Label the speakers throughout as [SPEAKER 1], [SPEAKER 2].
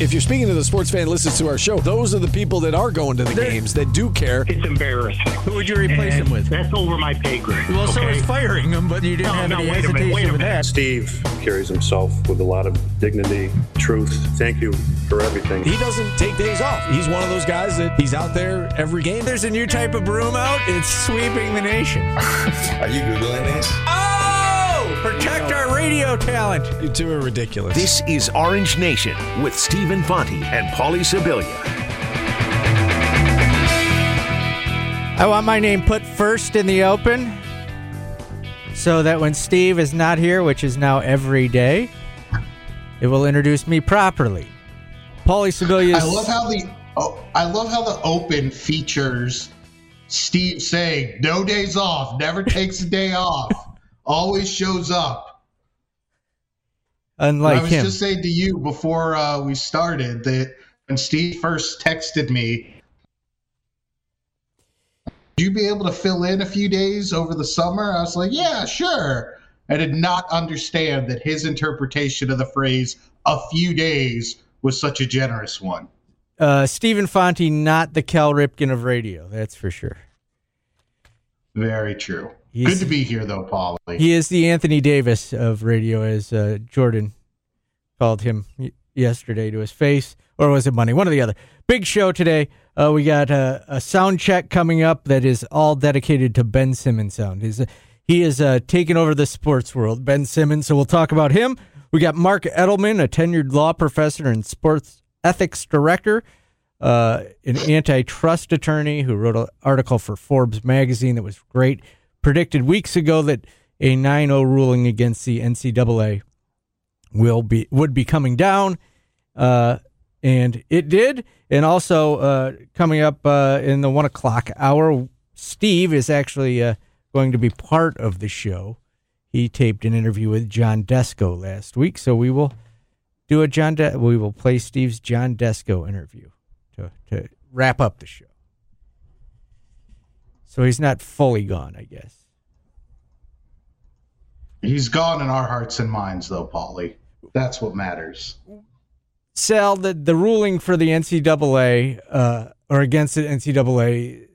[SPEAKER 1] If you're speaking to the sports fan that listens to our show, those are the people that are going to the
[SPEAKER 2] They're-
[SPEAKER 1] games that do care.
[SPEAKER 3] It's embarrassing.
[SPEAKER 2] Who would you replace
[SPEAKER 3] And
[SPEAKER 2] him with?
[SPEAKER 3] That's over my pay grade.
[SPEAKER 2] Well, so
[SPEAKER 3] okay?
[SPEAKER 2] is firing him, but you didn't
[SPEAKER 3] No,
[SPEAKER 2] have
[SPEAKER 3] no,
[SPEAKER 2] any
[SPEAKER 3] wait a minute, wait a
[SPEAKER 2] with that.
[SPEAKER 4] Steve carries himself with a lot of dignity, truth. Thank you for everything.
[SPEAKER 1] He doesn't take days off. He's one of those guys that he's out there every game.
[SPEAKER 2] There's a new type of broom out. It's sweeping the nation.
[SPEAKER 5] Are you Googling this?
[SPEAKER 2] Oh! Protect our radio talent.
[SPEAKER 1] You two are ridiculous.
[SPEAKER 6] This is Orange Nation with Stephen Fonte and Paulie Sibilia.
[SPEAKER 2] I want my name put first in the open so that when Steve is not here, which is now every day, it will introduce me properly. Paulie Sibilius.
[SPEAKER 7] I love how the oh, I love how the open features Steve saying no days off, never takes a day off, always shows up.
[SPEAKER 2] unlike
[SPEAKER 7] I was
[SPEAKER 2] him.
[SPEAKER 7] just saying to you before uh, we started that when Steve first texted me, would you be able to fill in a few days over the summer? I was like, yeah, sure. I did not understand that his interpretation of the phrase "a few days" was such a generous one.
[SPEAKER 2] uh, Stephen Fonte, not the Cal Ripken of radio, that's for sure.
[SPEAKER 7] Very true.
[SPEAKER 2] He's-
[SPEAKER 7] Good to be here, though, Paulie.
[SPEAKER 2] He is the Anthony Davis of radio, as uh, Jordan called him yesterday to his face, or was it Monday? One or the other. Big show today. Uh, we got a, a sound check coming up that is all dedicated to Ben Simmons sound. He's, he is uh, taking over the sports world, Ben Simmons. So we'll talk about him. We got Marc Edelman, a tenured law professor and sports ethics director, uh, an antitrust attorney who wrote an article for Forbes magazine that was great. Predicted weeks ago that a 9-0 ruling against the NCAA will be would be coming down, uh, and it did. And also uh, coming up uh, in the one o'clock hour, Steve is actually uh, going to be part of the show. He taped an interview with John Desko last week, so we will do a John. De- we will play Steve's John Desko interview to to wrap up the show. So he's not fully gone, I guess.
[SPEAKER 7] He's gone in our hearts and minds, though, Paulie. That's what matters.
[SPEAKER 2] Sal, the the ruling for the NCAA uh, or against the NCAA,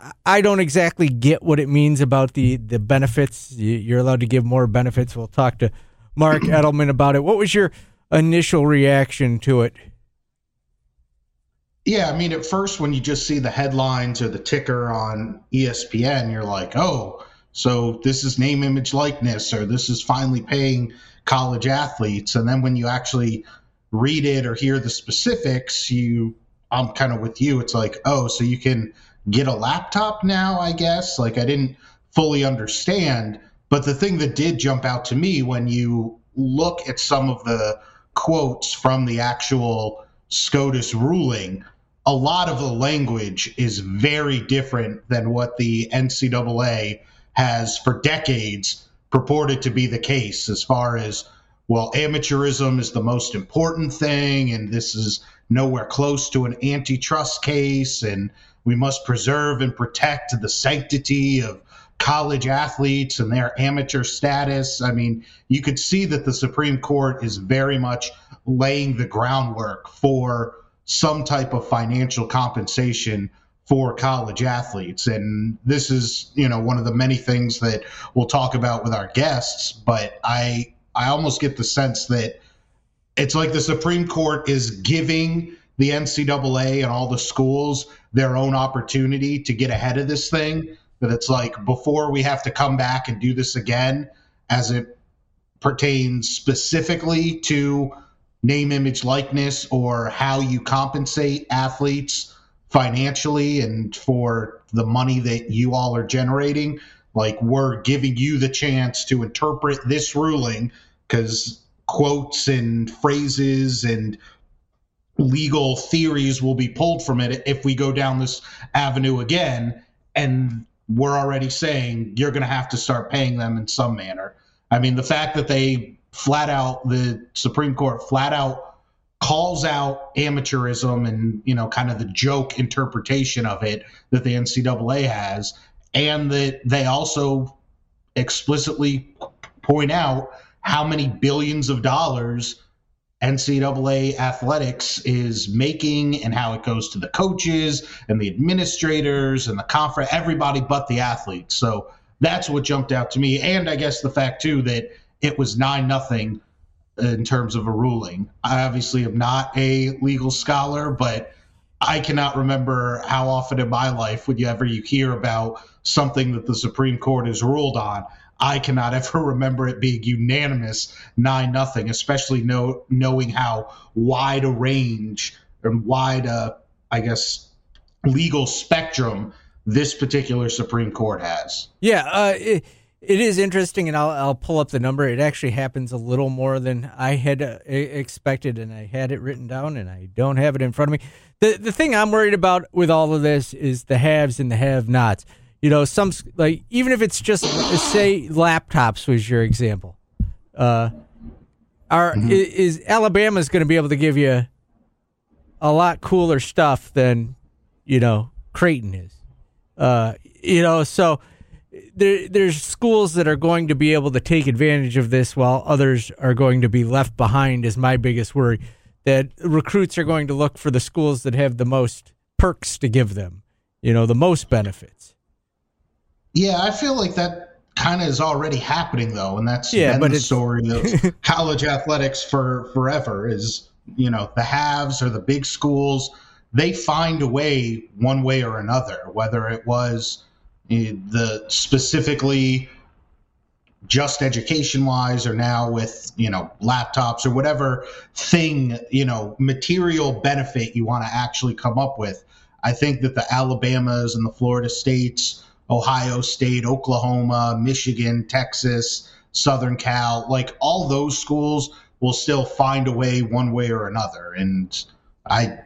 [SPEAKER 2] I- I don't exactly get what it means about the the benefits. You're allowed to give more benefits. We'll talk to Mark Edelman about it. What was your initial reaction to it?
[SPEAKER 7] Yeah, I mean, at first, when you just see the headlines or the ticker on ESPN, you're like, oh, so this is name, image, likeness, or this is finally paying college athletes. And then when you actually read it or hear the specifics, you, I'm kind of with you. It's like, oh, so you can get a laptop now, I guess. Like, I didn't fully understand. But the thing that did jump out to me when you look at some of the quotes from the actual SCOTUS ruling, a lot of the language is very different than what the NCAA has for decades purported to be the case as far as well amateurism is the most important thing and this is nowhere close to an antitrust case and we must preserve and protect the sanctity of college athletes and their amateur status. I mean you could see that the supreme court is very much laying the groundwork for some type of financial compensation for college athletes. And this is you know one of the many things that we'll talk about with our guests but i i almost get the sense that it's like the supreme court is giving the ncaa and all the schools their own opportunity to get ahead of this thing that it's like before we have to come back and do this again as it pertains specifically to name image likeness or how you compensate athletes financially and for the money that you all are generating. Like we're giving you the chance to interpret this ruling because quotes and phrases and legal theories will be pulled from it if we go down this avenue again. And we're already saying you're going to have to start paying them in some manner. I mean the fact that they flat out the supreme court flat out calls out amateurism and you know kind of the joke interpretation of it that the ncaa has and that they also explicitly point out how many billions of dollars NCAA athletics is making and how it goes to the coaches and the administrators and the conference, everybody but the athletes. So that's what jumped out to me. And I guess the fact, too, that it was 9 nothing in terms of a ruling. I obviously am not a legal scholar, but I cannot remember how often in my life would you ever you hear about something that the Supreme Court has ruled on. I cannot ever remember it being unanimous nine nothing, especially know, knowing how wide a range and wide a, I guess, legal spectrum this particular Supreme Court has.
[SPEAKER 2] Yeah, uh, it, it is interesting, and I'll, I'll pull up the number. It actually happens a little more than I had uh, expected, and I had it written down, and I don't have it in front of me. The the thing I'm worried about with all of this is the haves and the have-nots. You know, some like even if it's just say laptops was your example. Uh, are mm-hmm. is, is Alabama's going to be able to give you a lot cooler stuff than you know Creighton is. Uh, you know, so there, there's schools that are going to be able to take advantage of this while others are going to be left behind is my biggest worry that recruits are going to look for the schools that have the most perks to give them you know the most benefits.
[SPEAKER 7] Yeah i feel like that kind of is already happening though and that's yeah, been but the story of college athletics for forever is you know the haves or the big schools they find a way one way or another whether it was the specifically just education wise or now with you know laptops or whatever thing you know material benefit you want to actually come up with. I think that the alabamas and the florida states ohio state oklahoma michigan texas southern cal like all those schools will still find a way one way or another. And i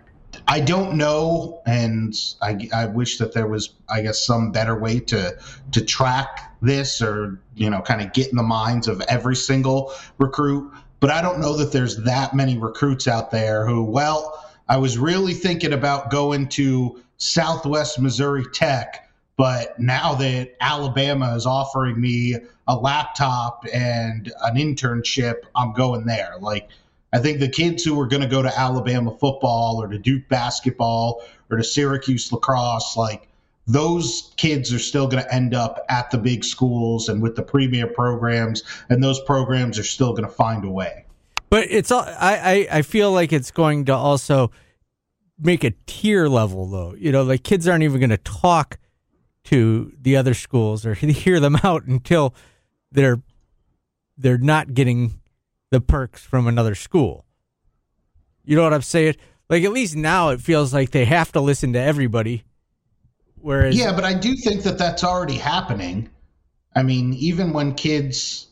[SPEAKER 7] I don't know, and I, I wish that there was, I guess, some better way to to track this or you know, kind of get in the minds of every single recruit. But I don't know that there's that many recruits out there who, well, I was really thinking about going to Southwest Missouri Tech, but now that Alabama is offering me a laptop and an internship, I'm going there. Like I think the kids who are going to go to Alabama football or to Duke basketball or to Syracuse lacrosse, like those kids are still going to end up at the big schools and with the premier programs, and those programs are still going to find a way.
[SPEAKER 2] But it's all I, I, I feel like it's going to also make a tier level though. You know, like kids aren't even going to talk to the other schools or hear them out until they're they're not getting the perks from another school. You know what I'm saying? Like at least now it feels like they have to listen to everybody. Whereas
[SPEAKER 7] Yeah, but I do think that that's already happening. I mean, even when kids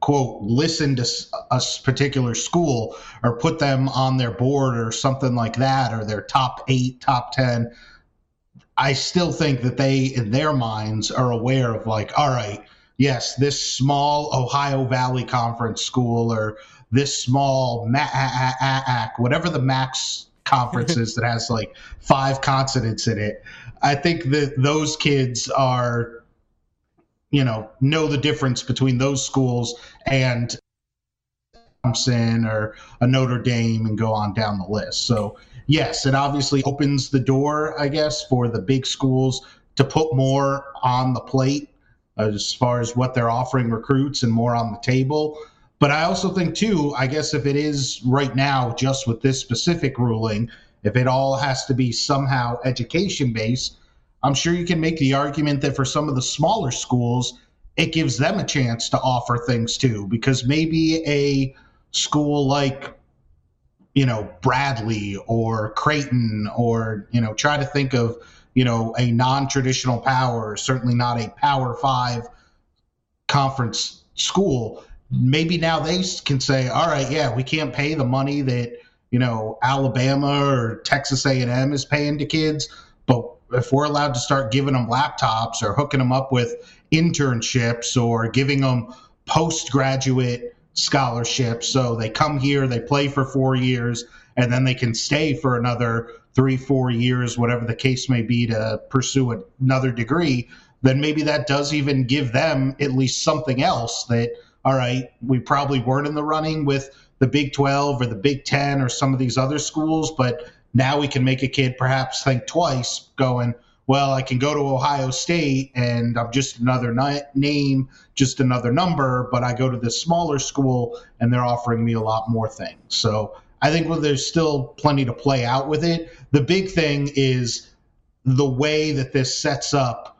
[SPEAKER 7] quote listen to a particular school or put them on their board or something like that or their top 8, top 10, I still think that they in their minds are aware of like, all right, yes, this small Ohio Valley Conference school or this small MAC, whatever the MACs conference is that has like five consonants in it. I think that those kids are, you know, know the difference between those schools and Thompson or a Notre Dame and go on down the list. So, yes, it obviously opens the door, I guess, for the big schools to put more on the plate as far as what they're offering recruits and more on the table. But I also think, too, I guess if it is right now, just with this specific ruling, if it all has to be somehow education based, I'm sure you can make the argument that for some of the smaller schools, it gives them a chance to offer things too, because maybe a school like, you know, Bradley or Creighton, or, you know, try to think of you know, a non-traditional power, certainly not a Power Five conference school. Maybe now they can say, all right, yeah, we can't pay the money that you know Alabama or Texas A&M is paying to kids, but if we're allowed to start giving them laptops or hooking them up with internships or giving them postgraduate scholarships, so they come here, they play for four years, and then they can stay for another three, four years, whatever the case may be, to pursue another degree, then maybe that does even give them at least something else that, all right, we probably weren't in the running with the Big 12 or the Big 10 or some of these other schools, but now we can make a kid perhaps think twice going, well, I can go to Ohio State and I'm just another name, just another number, but I go to this smaller school and they're offering me a lot more things. So I think well, there's still plenty to play out with it. The big thing is the way that this sets up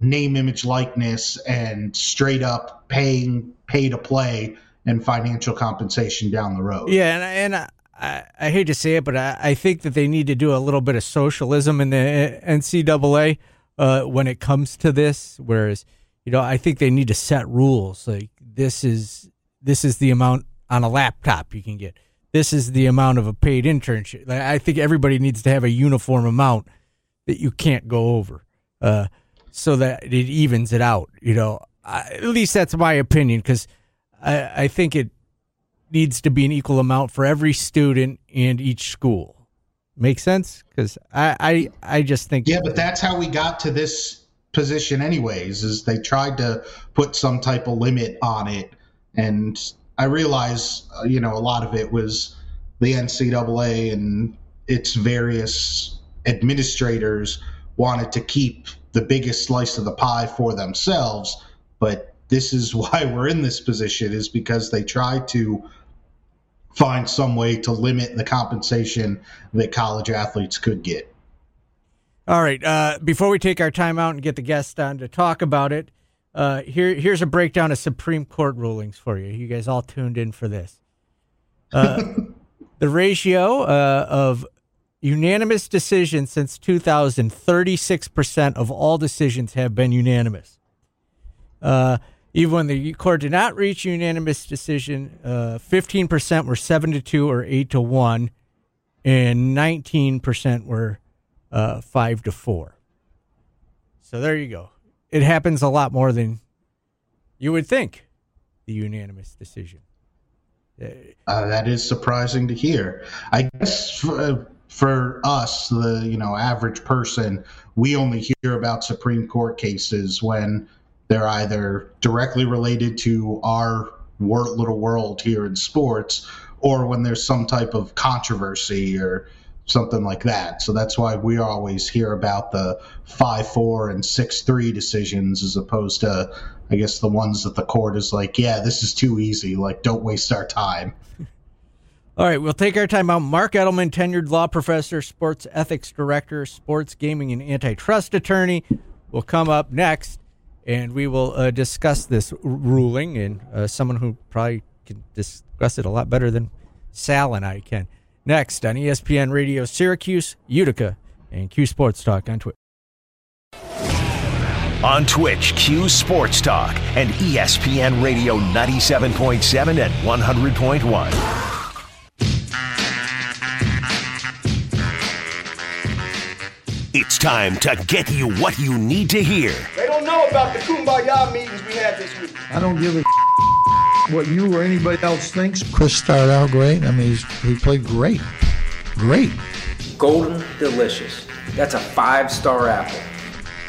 [SPEAKER 7] name, image, likeness, and straight up paying pay to play and financial compensation down the road.
[SPEAKER 2] Yeah, and, and I, I hate to say it, but I, I think that they need to do a little bit of socialism in the NCAA uh, when it comes to this. Whereas, you know, I think they need to set rules. Like this is this is the amount on a laptop you can get. This is the amount of a paid internship. Like, I think everybody needs to have a uniform amount that you can't go over, uh, so that it evens it out. You know, I, at least that's my opinion because I, I think it needs to be an equal amount for every student and each school. Make sense? Because I, I I just think
[SPEAKER 7] yeah, but that's how we got to this position, anyways. Is they tried to put some type of limit on it, and I realize uh, you know a lot of it was the NCAA and its various administrators wanted to keep the biggest slice of the pie for themselves, but this is why we're in this position is because they tried to find some way to limit the compensation that college athletes could get.
[SPEAKER 2] All right. Uh, before we take our time out and get the guest on to talk about it, uh, here here's a breakdown of Supreme Court rulings for you. You guys all tuned in for this. Uh, the ratio uh, of unanimous decisions since 2000, 36% of all decisions have been unanimous. Uh, even when the court did not reach unanimous decision, uh, 15% were 7 to 2 or 8 to 1, and 19% were uh, 5 to 4. So there you go. It happens a lot more than you would think, the unanimous decision.
[SPEAKER 7] Uh, that is surprising to hear. I guess for, for us, the you know average person, we only hear about Supreme Court cases when they're either directly related to our little world here in sports or when there's some type of controversy or something like that. So that's why we always hear about the 5 4 and 6 3 decisions as opposed to, I guess, the ones that the court is like, yeah, this is too easy. Like, don't waste our time.
[SPEAKER 2] All right, we'll take our time out. Marc Edelman, tenured law professor, sports ethics director, sports gaming and antitrust attorney, will come up next and we will uh, discuss this ruling and uh, someone who probably can discuss it a lot better than Sal and I can. Next on ESPN Radio Syracuse, Utica, and Cuse Sports Talk on Twitch.
[SPEAKER 6] On Twitch, Cuse Sports Talk and ESPN Radio 97.7 and 100.1. It's time to get you what you need to hear.
[SPEAKER 3] They don't know about the kumbaya meetings we had this week.
[SPEAKER 8] I don't give a what you or anybody else thinks.
[SPEAKER 9] Chris started out great. I mean, he played great. Great.
[SPEAKER 10] Golden Delicious. That's a five star apple.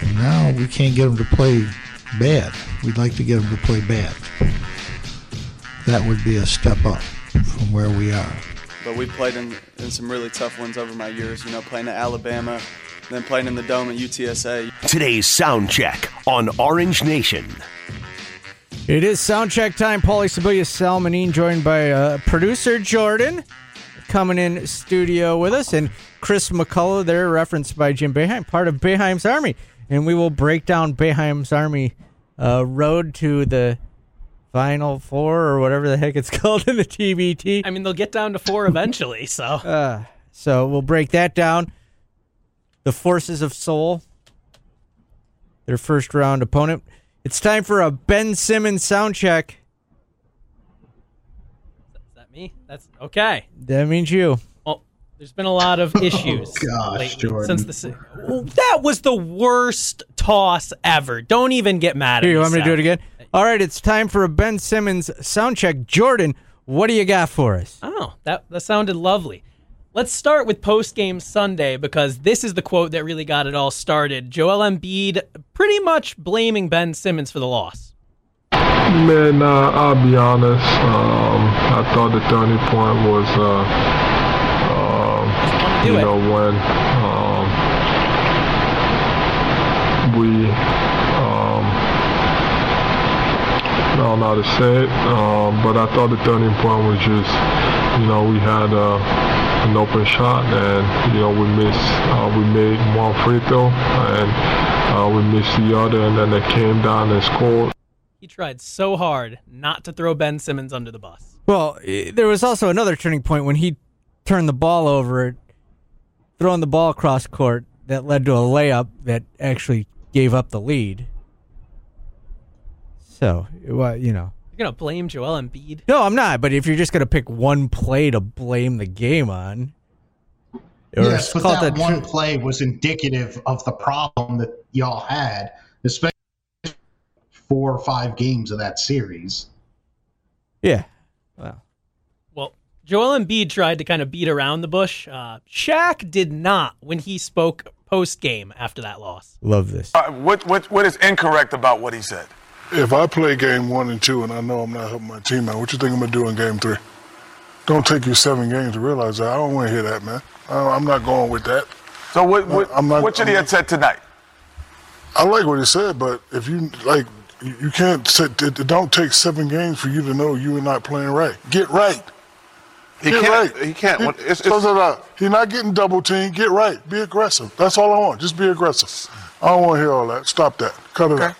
[SPEAKER 9] And now we can't get him to play bad. We'd like to get him to play bad. That would be a step up from where we are.
[SPEAKER 11] But we played in, in some really tough ones over my years, you know, playing at Alabama, then playing in the dome at UTSA.
[SPEAKER 6] Today's sound check on Orange Nation.
[SPEAKER 2] It is sound check time. Paulie Sibilia Salmonine joined by uh, producer Jordan coming in studio with us, and Chris McCullough there, referenced by Jim Boeheim, part of Boeheim's Army. And we will break down Boeheim's Army uh, road to the Final Four or whatever the heck it's called in the TBT.
[SPEAKER 12] I mean, they'll get down to four eventually, so.
[SPEAKER 2] Uh, so we'll break that down the Forces of Seoul, their first round opponent. It's time for a Ben Simmons sound check.
[SPEAKER 12] Is that me? That's okay.
[SPEAKER 2] That means you.
[SPEAKER 12] Well, there's been a lot of oh, issues
[SPEAKER 7] Oh, gosh,
[SPEAKER 12] lately
[SPEAKER 7] Jordan.
[SPEAKER 12] since the that was the worst toss ever. Don't even get mad at
[SPEAKER 2] Here, you
[SPEAKER 12] me.
[SPEAKER 2] want me to do it again? All right, it's time for a Ben Simmons sound check. Jordan, what do you got for us?
[SPEAKER 12] Oh, that that sounded lovely. Let's start with post game Sunday because this is the quote that really got it all started. Joel Embiid pretty much blaming Ben Simmons for the loss.
[SPEAKER 13] Man, uh, I'll be honest. Um, I thought the turning point was, uh, um, you know, when um, we, um, I don't know how to say it, um, but I thought the turning point was just, you know, we had uh, an open shot and, you know, we missed, uh, we made one free throw and uh, we missed the other and then they came down and scored.
[SPEAKER 12] He tried so hard not to throw Ben Simmons under the bus.
[SPEAKER 2] Well, there was also another turning point when he turned the ball over, throwing the ball across court that led to a layup that actually gave up the lead. So, well, you know.
[SPEAKER 12] You're gonna blame Joel Embiid?
[SPEAKER 2] No, I'm not. But if you're just going to pick one play to blame the game on, or
[SPEAKER 7] yes, but
[SPEAKER 2] call
[SPEAKER 7] that
[SPEAKER 2] the
[SPEAKER 7] one
[SPEAKER 2] tr-
[SPEAKER 7] play was indicative of the problem that y'all had, especially four or five games of that series.
[SPEAKER 2] yeah. Well,
[SPEAKER 12] Well, Joel Embiid tried to kind of beat around the bush. Uh, Shaq did not when he spoke post game after that loss.
[SPEAKER 2] love this.
[SPEAKER 14] Uh, what, what, what is incorrect about what he said?
[SPEAKER 13] If I play game one and two and I know I'm not helping my team out, what you think I'm gonna do in game three? Don't take you seven games to realize that. I don't want to hear that, man. I- I'm not going with that.
[SPEAKER 14] So what, what,
[SPEAKER 13] I'm not-
[SPEAKER 14] what should he
[SPEAKER 13] I'm
[SPEAKER 14] have said tonight?
[SPEAKER 13] I like what he said, but if you like, you can't. Say, it, it don't take seven games for you to know you are not playing right. Get right.
[SPEAKER 14] He
[SPEAKER 13] Get
[SPEAKER 14] can't-
[SPEAKER 13] right.
[SPEAKER 14] he can't.
[SPEAKER 13] He,
[SPEAKER 14] What- it's-
[SPEAKER 13] so uh, He's not getting double teamed. Get right. Be aggressive. That's all I want. Just be aggressive. I don't want to hear all that. Stop that. Cut it out.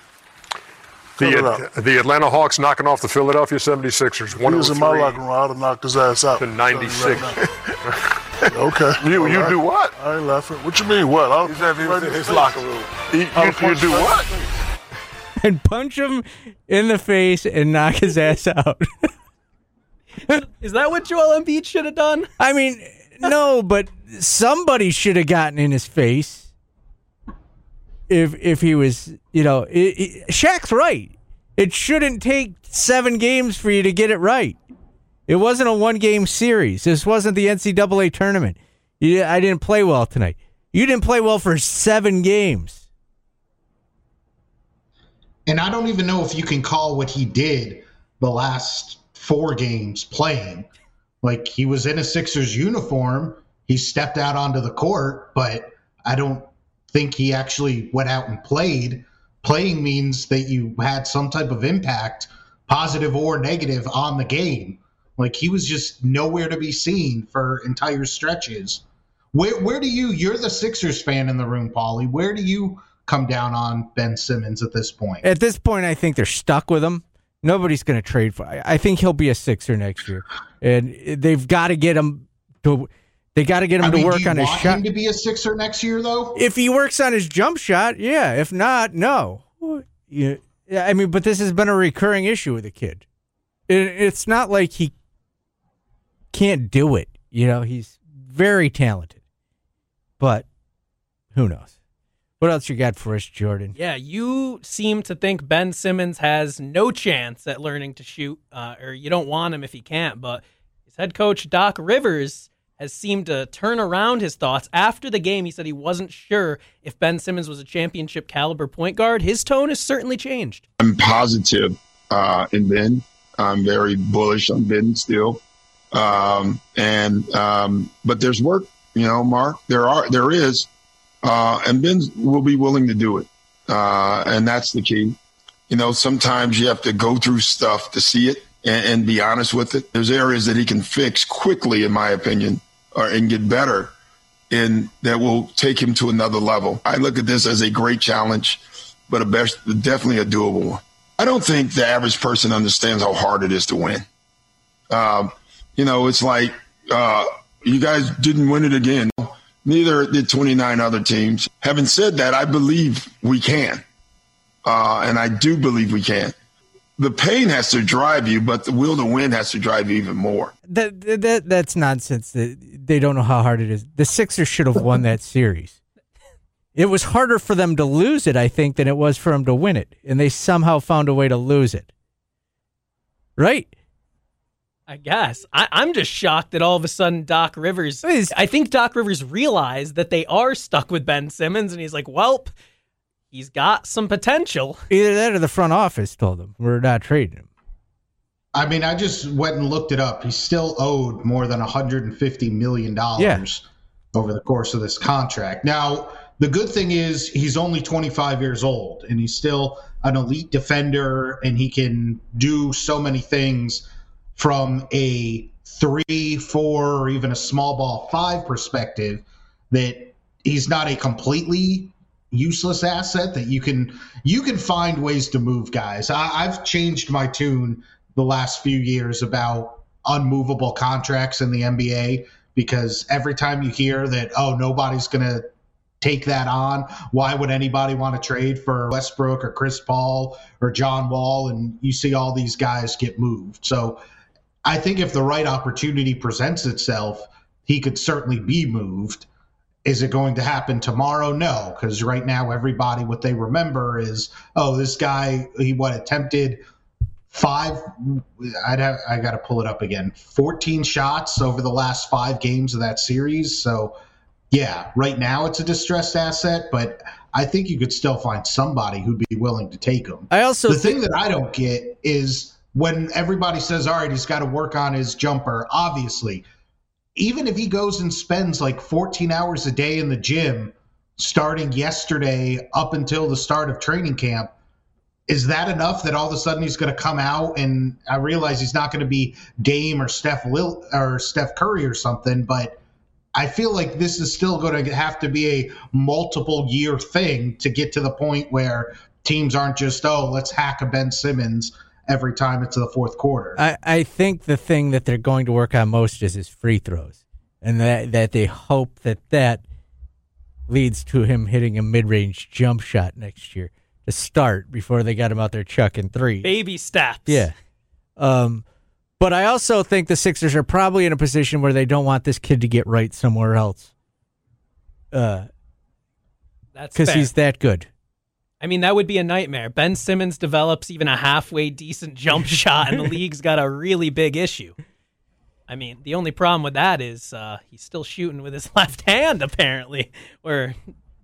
[SPEAKER 13] Cut it out.
[SPEAKER 15] The, the Atlanta Hawks knocking off the Philadelphia 76ers.
[SPEAKER 13] He
[SPEAKER 15] One
[SPEAKER 13] was
[SPEAKER 15] over
[SPEAKER 13] in my
[SPEAKER 15] three
[SPEAKER 13] locker room. I'd have knocked his ass out.
[SPEAKER 15] to 96.
[SPEAKER 13] okay.
[SPEAKER 14] You-
[SPEAKER 13] All
[SPEAKER 14] you do what?
[SPEAKER 13] I ain't laughing. What you mean? What? I'll
[SPEAKER 14] He said he was
[SPEAKER 13] right
[SPEAKER 14] in
[SPEAKER 13] in
[SPEAKER 14] his
[SPEAKER 13] face.
[SPEAKER 14] locker room. You, you, you do what?
[SPEAKER 13] in the face.
[SPEAKER 2] And punch him in the face and knock his ass out.
[SPEAKER 12] Is that what Joel Embiid should have done?
[SPEAKER 2] I mean, no, but somebody should have gotten in his face. If if he was, you know, it, it, Shaq's right. It shouldn't take seven games for you to get it right. It wasn't a one game series. This wasn't the NCAA tournament. You, I didn't play well tonight. You didn't play well for seven games.
[SPEAKER 7] And I don't even know if you can call what he did the last four games playing. Like he was in a Sixers uniform, he stepped out onto the court, but I don't think he actually went out and played. Playing means that you had some type of impact, positive or negative, on the game. Like he was just nowhere to be seen for entire stretches. Where where do you you're the Sixers fan in the room, Paulie? Where do you come down on Ben Simmons at this point?
[SPEAKER 2] At this point, I think they're stuck with him. Nobody's going to trade for. I I think he'll be a Sixer next year, and they've got to get him to. They got to get him
[SPEAKER 7] I mean,
[SPEAKER 2] to work
[SPEAKER 7] do you
[SPEAKER 2] on his shot.
[SPEAKER 7] him to be a Sixer next year, though?
[SPEAKER 2] If he works on his jump shot, yeah. If not, no. Yeah, yeah, I mean, but this has been a recurring issue with the kid. It's not like he can't do it. You know, he's very talented, but who knows? What else you got for us, Jordan?
[SPEAKER 12] Yeah, you seem to think Ben Simmons has no chance at learning to shoot, uh, or you don't want him if he can't. But his head coach Doc Rivers has seemed to turn around his thoughts after the game. He said he wasn't sure if Ben Simmons was a championship caliber point guard. His tone has certainly changed.
[SPEAKER 16] I'm positive uh, in Ben. I'm very bullish on Ben still. Um, and um, but there's work, you know, Mark. There are there is, uh, and Ben will be willing to do it, uh, and that's the key. You know, sometimes you have to go through stuff to see it and, and be honest with it. There's areas that he can fix quickly, in my opinion, or and get better and that will take him to another level. I look at this as a great challenge, but a best, definitely a doable one. I don't think the average person understands how hard it is to win. Um, you know, it's like uh, you guys didn't win it again. Neither did 29 other teams. Having said that, I believe we can, uh, and I do believe we can. The pain has to drive you, but the will to win has to drive you even more.
[SPEAKER 2] That, that that's nonsense. That they don't know how hard it is. The Sixers should have won that series. It was harder for them to lose it, I think, than it was for them to win it, and they somehow found a way to lose it. Right?
[SPEAKER 12] I guess. I, I'm just shocked that all of a sudden Doc Rivers. I think Doc Rivers realized that they are stuck with Ben Simmons, and he's like, "Welp, he's got some potential.
[SPEAKER 2] Either that or the front office told him we're not trading him.
[SPEAKER 7] I mean, I just went and looked it up. He's still owed more than 150 million dollars
[SPEAKER 2] Yeah.
[SPEAKER 7] over the course of this contract. Now, the good thing is he's only 25 years old and he's still an elite defender and he can do so many things from a three, four, or even a small ball five perspective that he's not a completely useless asset that you can you can find ways to move guys. I, I've changed my tune the last few years about unmovable contracts in the NBA because every time you hear that oh nobody's gonna take that on, why would anybody want to trade for Westbrook or Chris Paul or John Wall? And you see all these guys get moved. So I think if the right opportunity presents itself, he could certainly be moved. Is it going to happen tomorrow? No, because right now everybody what they remember is, oh, this guy he what attempted five I'd have I got to pull it up again. 14 shots over the last 5 games of that series. So yeah, right now it's a distressed asset, but I think you could still find somebody who'd be willing to take him.
[SPEAKER 2] I also
[SPEAKER 7] the thing that I don't get is when everybody says, "All right, he's got to work on his jumper." Obviously, even if he goes and spends like 14 hours a day in the gym, starting yesterday up until the start of training camp, is that enough that all of a sudden he's going to come out and I realize he's not going to be Dame or Steph Lil or Steph Curry or something, but I feel like this is still going to have to be a multiple year thing to get to the point where teams aren't just oh let's hack a Ben Simmons every time it's the fourth quarter.
[SPEAKER 2] I, I think the thing that they're going to work on most is his free throws, and that that they hope that that leads to him hitting a mid range jump shot next year to start before they got him out there chucking three.
[SPEAKER 12] Baby steps.
[SPEAKER 2] Yeah. Um, but I also think the Sixers are probably in a position where they don't want this kid to get right somewhere else. Uh,
[SPEAKER 12] That's
[SPEAKER 2] because he's that good.
[SPEAKER 12] I mean, that would be a nightmare. Ben Simmons develops even a halfway decent jump shot, and the league's got a really big issue. I mean, the only problem with that is uh, he's still shooting with his left hand, apparently. Where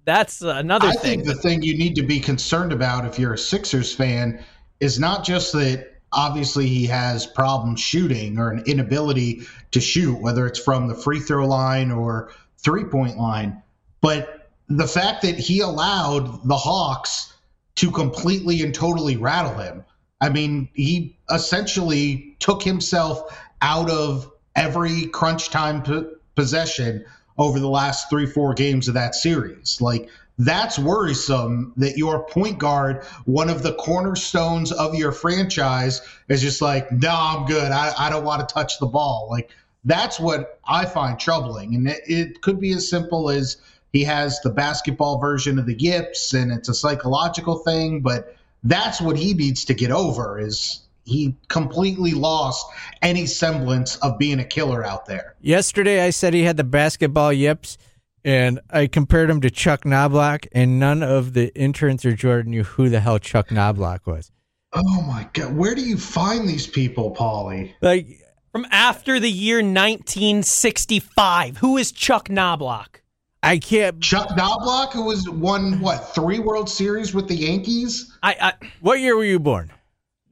[SPEAKER 12] that's another
[SPEAKER 7] I
[SPEAKER 12] thing.
[SPEAKER 7] think the thing you need to be concerned about if you're a Sixers fan is not just that obviously he has problems shooting or an inability to shoot, whether it's from the free throw line or three point line, but the fact that he allowed the Hawks to completely and totally rattle him. I mean, he essentially took himself out of every crunch time p- possession over the last three, four games of that series. Like, that's worrisome that your point guard, one of the cornerstones of your franchise, is just like, no, I'm good. I, I don't want to touch the ball. Like, that's what I find troubling. And it, it could be as simple as he has the basketball version of the yips and it's a psychological thing, but that's what he needs to get over is he completely lost any semblance of being a killer out there.
[SPEAKER 2] Yesterday, I said he had the basketball yips, and I compared him to Chuck Knoblauch, and none of the interns or Jordan knew who the hell Chuck Knoblauch was.
[SPEAKER 7] Oh my god, where do you find these people, Paulie?
[SPEAKER 2] Like
[SPEAKER 12] From after the year 1965, who is Chuck Knoblauch?
[SPEAKER 2] I can't.
[SPEAKER 7] Chuck Knoblauch, who was won what three World Series with the Yankees?
[SPEAKER 12] I, I
[SPEAKER 2] What year were you born?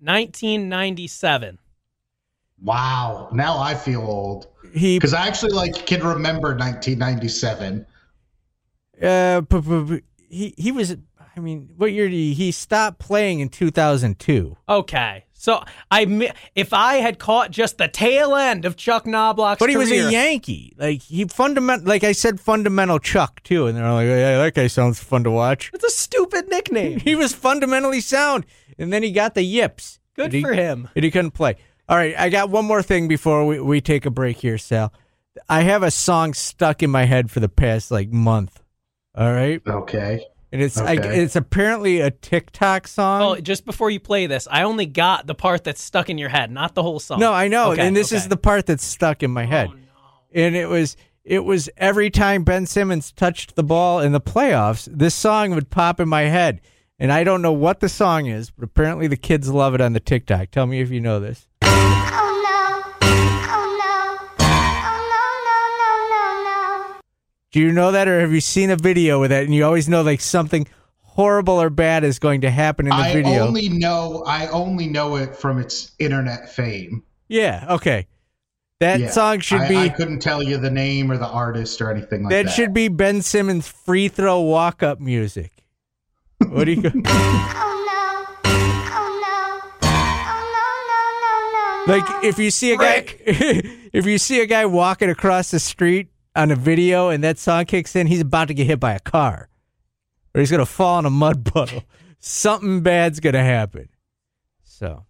[SPEAKER 12] 1997.
[SPEAKER 7] Wow, now I feel old
[SPEAKER 2] He
[SPEAKER 7] because I actually like can remember 1997.
[SPEAKER 2] uh, p- p- p- he he was. I mean, what year did he? He stopped playing in 2002.
[SPEAKER 12] Okay. So I if I had caught just the tail end of Chuck Knoblauch's
[SPEAKER 2] But he was a Yankee. Like he fundamental. Like I said, fundamental Chuck too. And they're like, yeah, that guy sounds fun to watch.
[SPEAKER 12] It's a stupid nickname.
[SPEAKER 2] He was fundamentally sound, and then he got the yips.
[SPEAKER 12] Good
[SPEAKER 2] And he-
[SPEAKER 12] for him.
[SPEAKER 2] And he couldn't play. All right, I got one more thing before we, we take a break here, Sal. I have a song stuck in my head for the past like month. All right,
[SPEAKER 7] Okay.
[SPEAKER 2] And it's like
[SPEAKER 7] Okay.
[SPEAKER 2] it's apparently a TikTok song.
[SPEAKER 12] Oh, just before you play this, I only got the part that's stuck in your head, not the whole song.
[SPEAKER 2] No, I know,
[SPEAKER 12] Okay,
[SPEAKER 2] and this is the part that's stuck in my oh, head. And it was it was every time Ben Simmons touched the ball in the playoffs, this song would pop in my head. And I don't know what the song is, but apparently the kids love it on the TikTok. Tell me if you know this. Do you know that, or have you seen a video with that? And you always know like something horrible or bad is going to happen in the
[SPEAKER 7] I
[SPEAKER 2] video.
[SPEAKER 7] I only know I only know it from its internet fame.
[SPEAKER 2] yeah, okay. That
[SPEAKER 7] Yeah.
[SPEAKER 2] song should
[SPEAKER 7] I,
[SPEAKER 2] be
[SPEAKER 7] I couldn't tell you the name or the artist or anything like that.
[SPEAKER 2] that should be Ben Simmons free throw walk up music. What do you Oh no, oh no, oh no, no, no, no. Like if you see a guy if you see a guy walking across the street on a video and that song kicks in, he's about to get hit by a car. Or he's gonna fall in a mud puddle. Something bad's gonna happen. So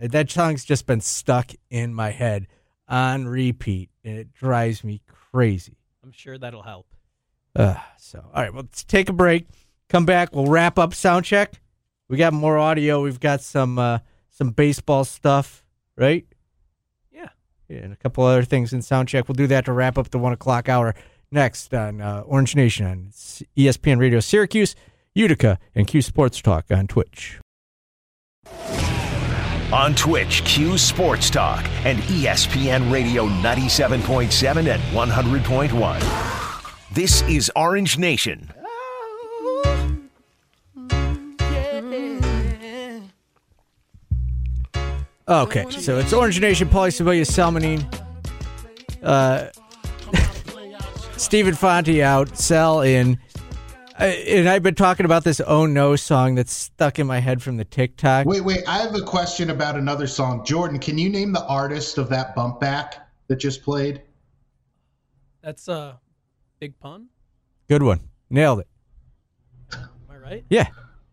[SPEAKER 2] that song's just been stuck in my head on repeat and it drives me crazy.
[SPEAKER 12] I'm sure that'll help.
[SPEAKER 2] Uh, so, all right, well, let's take a break. Come back. We'll wrap up sound check. We got more audio. We've got some uh, some baseball stuff, right? And a couple other things in sound check. We'll do that to wrap up the one o'clock hour next on uh, Orange Nation on ESPN Radio Syracuse, Utica, and Cuse Sports Talk on Twitch.
[SPEAKER 6] On Twitch, Cuse Sports Talk and ESPN Radio 97.7 and 100.1. This is Orange Nation.
[SPEAKER 2] Okay, so it's Orange Nation, Paulie Sibilia, Salmonine, uh, Stephen Fonte out, Sal in. Uh, and I've been talking about this Oh No song that's stuck in my head from the TikTok.
[SPEAKER 7] Wait, wait. I have a question about another song. Jordan, can you name the artist of that bump back that just played?
[SPEAKER 12] That's a big pun.
[SPEAKER 2] Good one. Nailed it.
[SPEAKER 12] Am I right?
[SPEAKER 2] Yeah.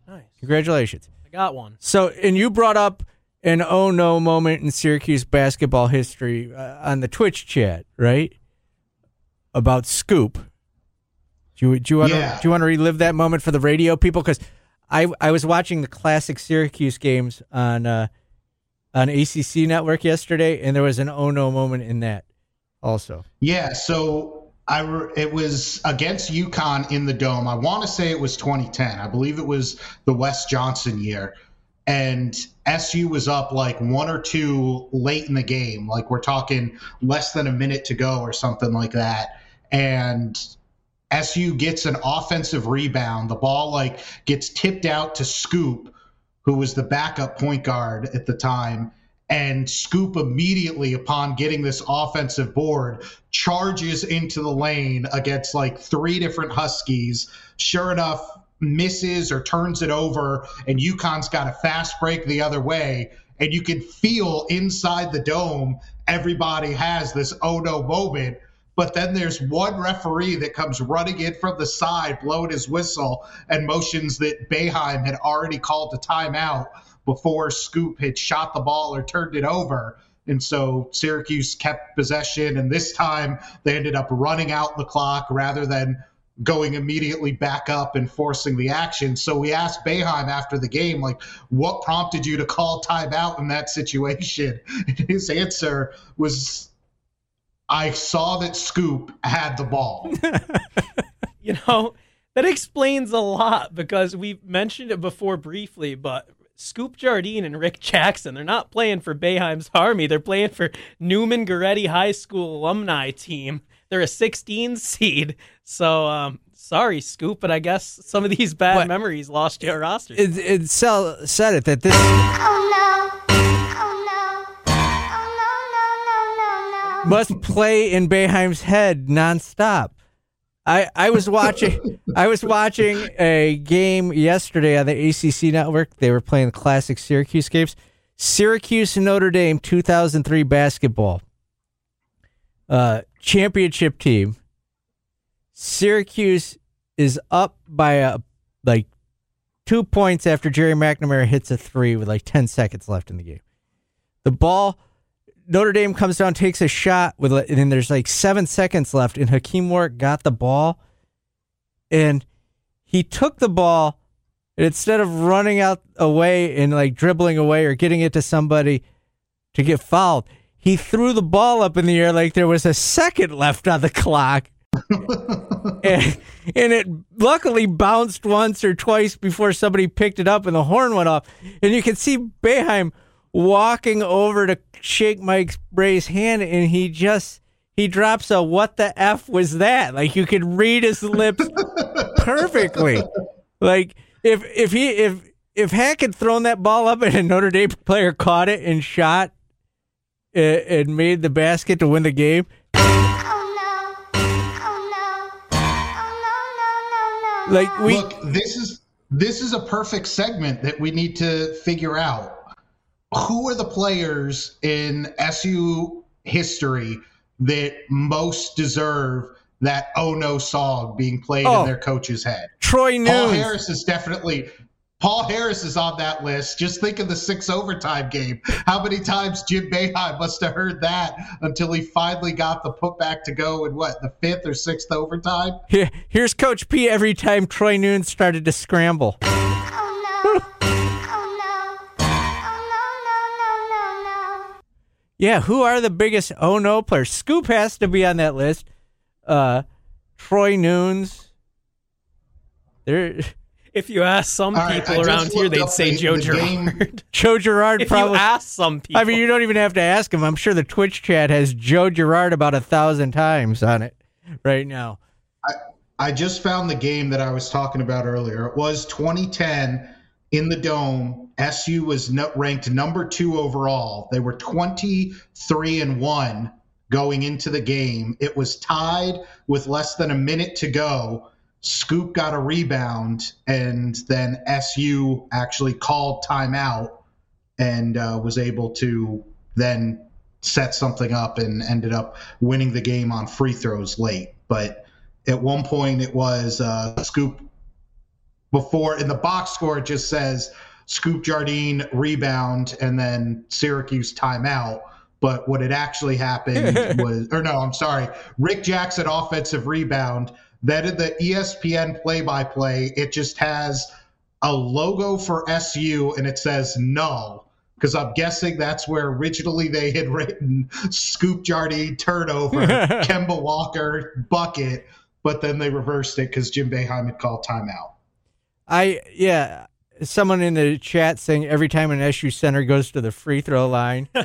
[SPEAKER 12] Nice.
[SPEAKER 2] Congratulations.
[SPEAKER 12] I got one.
[SPEAKER 2] So, and you brought up an oh no moment in Syracuse basketball history uh, on the Twitch chat, right? About Scoop. Do you, do you want to
[SPEAKER 7] Yeah.
[SPEAKER 2] do you want to relive that moment for the radio people? Because I I was watching the classic Syracuse games on uh, on ACC network yesterday, and there was an oh no moment in that also.
[SPEAKER 7] Yeah, so I re- it was against UConn in the dome. I want to say it was 2010. I believe it was the Wes Johnson year. And SU was up like one or two late in the game. Like we're talking less than a minute to go or something like that. And SU gets an offensive rebound. The ball like gets tipped out to Scoop, who was the backup point guard at the time. And Scoop immediately, upon getting this offensive board, charges into the lane against like three different Huskies. Sure enough, misses or turns it over, and UConn's got a fast break the other way. And you can feel inside the dome, everybody has this oh no moment. But then there's one referee that comes running in from the side, blowing his whistle, and motions that Boeheim had already called a timeout before Scoop had shot the ball or turned it over. And so Syracuse kept possession, and this time they ended up running out the clock rather than going immediately back up and forcing the action. So we asked Boeheim after the game, like, what prompted you to call timeout in that situation? And his answer was, I saw that Scoop had the ball.
[SPEAKER 12] You know, that explains a lot because we mentioned it before briefly, but Scoop Jardine and Rick Jackson, they're not playing for Boeheim's Army. They're playing for Neumann Goretti High School alumni team. They're a 16 seed. So, um, sorry, Scoop, but I guess some of these bad
[SPEAKER 2] What?
[SPEAKER 12] memories lost your roster.
[SPEAKER 2] It, it Sal said it that this. Must play in Boeheim's head nonstop. I I was watching I was watching a game yesterday on the ACC network. They were playing the classic Syracuse games. Syracuse and Notre Dame 2003 basketball. Uh, championship team. Syracuse is up by a like two points after Gerry McNamara hits a three with like 10 seconds left in the game. The ball, Notre Dame comes down, takes a shot with, and then there's like seven seconds left, and Hakim Warrick got the ball, and he took the ball, and instead of running out away and like dribbling away or getting it to somebody to get fouled, he threw the ball up in the air like there was a second left on the clock. and, and it luckily bounced once or twice before somebody picked it up and the horn went off. And you can see Boeheim walking over to shake Mike Brey's hand and he just he drops a what the F was that? Like you could read his lips perfectly. Like if if he if if Hack had thrown that ball up and a Notre Dame player caught it and shot it, and made the basket to win the game. Like we
[SPEAKER 7] look, this is this is a perfect segment that we need to figure out. Who are the players in SU history that most deserve that "Oh No" song being played
[SPEAKER 2] Oh.
[SPEAKER 7] in their coach's head?
[SPEAKER 2] Troy
[SPEAKER 7] Paul Harris is definitely. Paul Harris is on that list. Just think of the six overtime game. How many times Jim Boeheim must have heard that until he finally got the putback to go in what the fifth or sixth overtime?
[SPEAKER 2] Here, here's Coach P every time Troy Nunes started to scramble. Yeah, who are the biggest oh no players? Scoop has to be on that list. Uh Troy Nunes. There
[SPEAKER 12] If you ask some
[SPEAKER 7] All right,
[SPEAKER 12] people
[SPEAKER 7] I just
[SPEAKER 12] around here,
[SPEAKER 7] looked
[SPEAKER 12] they'd
[SPEAKER 7] up
[SPEAKER 12] say
[SPEAKER 7] the-
[SPEAKER 12] Joe
[SPEAKER 7] the game.
[SPEAKER 12] Girard.
[SPEAKER 2] Joe Girard
[SPEAKER 12] if
[SPEAKER 2] probably
[SPEAKER 12] you ask some people,
[SPEAKER 2] I mean, you don't even have to ask him. I'm sure the Twitch chat has Joe Girard about a thousand times on it right now.
[SPEAKER 7] I, I just found the game that I was talking about earlier. It was 2010 in the Dome. SU was no, ranked number two overall. They were 23 and one going into the game. It was tied with less than a minute to go. Scoop got a rebound, and then SU actually called timeout and uh, was able to then set something up and ended up winning the game on free throws late. But at one point, it was uh, Scoop before in the box score, it just says Scoop Jardine rebound and then Syracuse timeout. But what had actually happened was, or no, I'm sorry, Rick Jackson offensive rebound. Then in the ESPN play by play, it just has a logo for SU and it says null. Because I'm guessing that's where originally they had written Scoop Jardine turnover, Kemba Walker bucket, but then they reversed it because Jim Boeheim had called timeout.
[SPEAKER 2] I yeah, someone in the chat saying every time an SU center goes to the free throw line.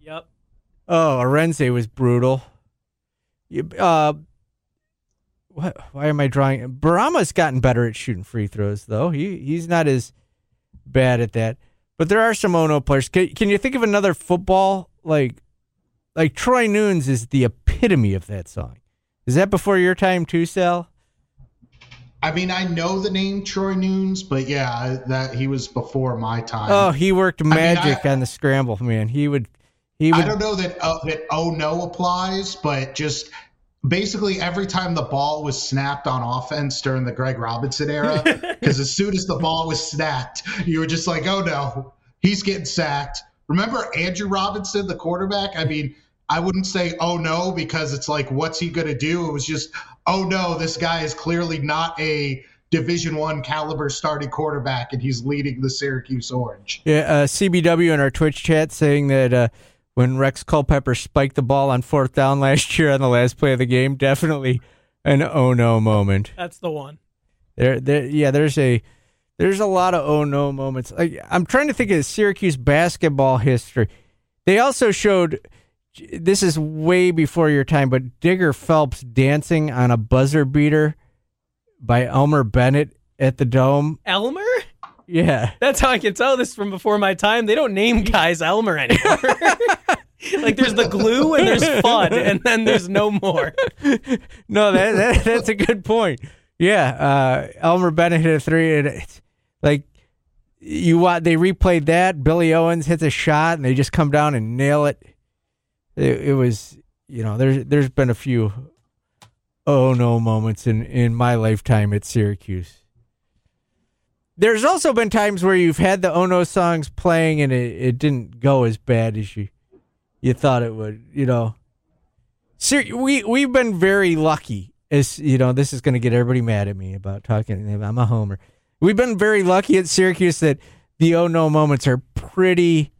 [SPEAKER 12] Yep.
[SPEAKER 2] Oh, Arinze was brutal. You- Uh, what, why am I drawing? Bourama's gotten better at shooting free throws, though. He he's not as bad at that. But there are some Ono players. Can, can you think of another football like like Troy Nunes is the epitome of that song? Is that before your time too, Sal?
[SPEAKER 7] I mean, I know the name Troy Nunes, but yeah, that he was before my time.
[SPEAKER 2] Oh, he worked
[SPEAKER 7] mean,
[SPEAKER 2] magic
[SPEAKER 7] I-
[SPEAKER 2] on the scramble, man. He would he would
[SPEAKER 7] I don't know that uh, that oh no applies, but just basically every time the ball was snapped on offense during the Greg Robinson era, because as soon as the ball was snapped, you were just like, oh no, he's getting sacked. Remember Andrew Robinson, the quarterback? I mean, I wouldn't say oh no because it's like, what's he gonna do? It was just, oh no, this guy is clearly not a Division One caliber starting quarterback, and he's leading the Syracuse Orange.
[SPEAKER 2] Yeah, uh, CBW in our Twitch chat saying that uh, when Rex Culpepper spiked the ball on fourth down last year on the last play of the game, definitely an oh no moment.
[SPEAKER 12] That's the one.
[SPEAKER 2] There, there, yeah. There's a there's a lot of oh no moments. I, I'm trying to think of Syracuse basketball history. They also showed this is way before your time, but Digger Phelps dancing on a buzzer beater by Elmer Bennett at the Dome.
[SPEAKER 12] Elmer?
[SPEAKER 2] Yeah.
[SPEAKER 12] That's how I can tell this from before my time. They don't name guys Elmer anymore. like there's the glue and there's fun, and then there's no more.
[SPEAKER 2] no, that, that that's a good point. Yeah, uh, Elmer Bennett hit a three, and it's like you want they replayed that. Billy Owens hits a shot, and they just come down and nail it. It, it was, you know, there's there's been a few oh no moments in in my lifetime at Syracuse. There's also been times where you've had the Ono songs playing, and it, it didn't go as bad as you you thought it would. You know, we we've been very lucky. As you know, this is going to get everybody mad at me about talking. I'm a homer. We've been very lucky at Syracuse that the Ono moments are pretty,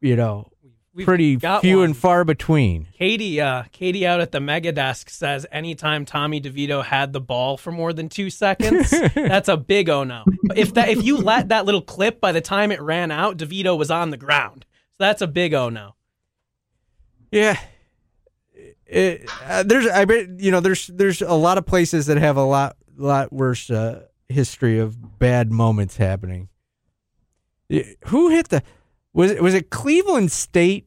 [SPEAKER 2] you know,
[SPEAKER 12] We've
[SPEAKER 2] pretty few
[SPEAKER 12] one.
[SPEAKER 2] and far between.
[SPEAKER 12] Katie, uh, Katie out at the mega desk says anytime Tommy DeVito had the ball for more than two seconds, that's a big oh no. If that if you let that little clip by the time it ran out, DeVito was on the ground. So that's a big oh no.
[SPEAKER 2] Yeah. It, uh, there's I bet you know there's there's a lot of places that have a lot lot worse uh, history of bad moments happening. Who hit the was it was it Cleveland State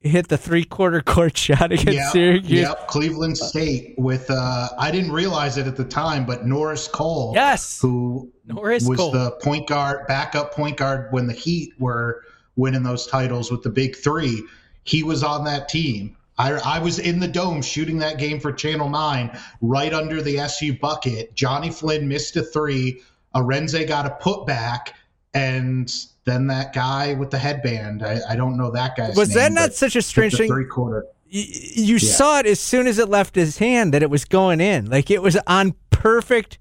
[SPEAKER 2] hit the three quarter court shot against
[SPEAKER 7] Yep,
[SPEAKER 2] Syracuse?
[SPEAKER 7] Yep, Cleveland State with uh I didn't realize it at the time, but Norris Cole,
[SPEAKER 12] Yes.
[SPEAKER 7] who
[SPEAKER 12] Norris
[SPEAKER 7] was
[SPEAKER 12] Cole.
[SPEAKER 7] the point guard, backup point guard when the Heat were winning those titles with the big three. He was on that team. I, I was in the dome shooting that game for Channel 9 right under the SU bucket. Jonny Flynn missed a three. Arinze got a putback. And then that guy with the headband, I, I don't know that guy's
[SPEAKER 2] Was that not such a strange thing?
[SPEAKER 7] Three quarter.
[SPEAKER 2] Y- you
[SPEAKER 7] Yeah.
[SPEAKER 2] saw it as soon as it left his hand that it was going in. Like it was on perfect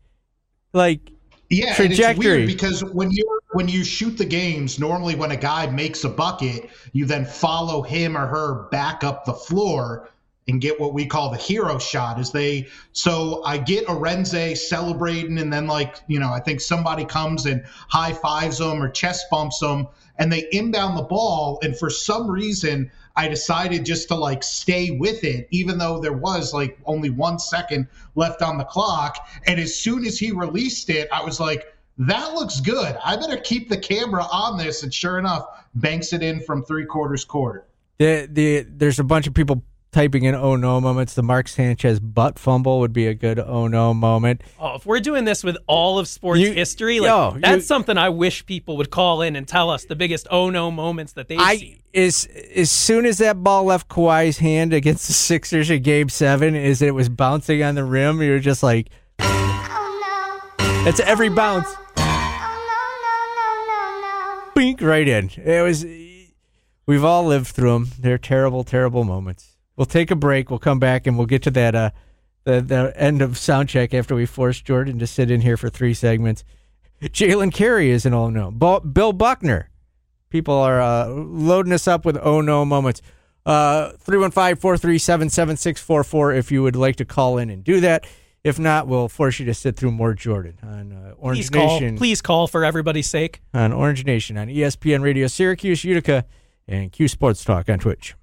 [SPEAKER 2] like
[SPEAKER 7] Yeah,
[SPEAKER 2] trajectory.
[SPEAKER 7] weird because when you when you shoot the games, normally when a guy makes a bucket, you then follow him or her back up the floor and get what we call the hero shot. Is they so I get Arinze celebrating, and then like you know I think somebody comes and high fives them or chest bumps them, and they inbound the ball, and for some reason I decided just to like stay with it, even though there was like only one second left on the clock. And as soon as he released it, I was like, that looks good. I better keep the camera on this. And sure enough, banks it in from three quarters court.
[SPEAKER 2] the the there's a bunch of people typing in oh no moments. The Mark Sanchez butt fumble would be a good oh no moment.
[SPEAKER 12] Oh, if we're doing this with all of sports
[SPEAKER 2] You-
[SPEAKER 12] history, like
[SPEAKER 2] yo,
[SPEAKER 12] that's
[SPEAKER 2] you-
[SPEAKER 12] something I wish people would call in and tell us the biggest oh no moments that they've
[SPEAKER 2] I
[SPEAKER 12] seen.
[SPEAKER 2] as as soon as that ball left Kawhi's hand against the Sixers in Game Seven, is it was bouncing on the rim. You're just like, it's every bounce. Bink right in. It was. We've all lived through them. They're terrible, terrible moments. We'll take a break. We'll come back and we'll get to that. Uh, the the end of sound check after we force Jordan to sit in here for three segments. Jalen Carey is an oh no. Bill Buckner. People are uh, loading us up with oh no moments. Uh, 315 437 7644 if you would like to call in and do that. If not, we'll force you to sit through more Jordan on uh, Orange
[SPEAKER 12] Please call.
[SPEAKER 2] Nation.
[SPEAKER 12] Please call for everybody's sake.
[SPEAKER 2] On Orange Nation on ESPN Radio Syracuse, Utica, and Cuse Sports Talk on Twitch.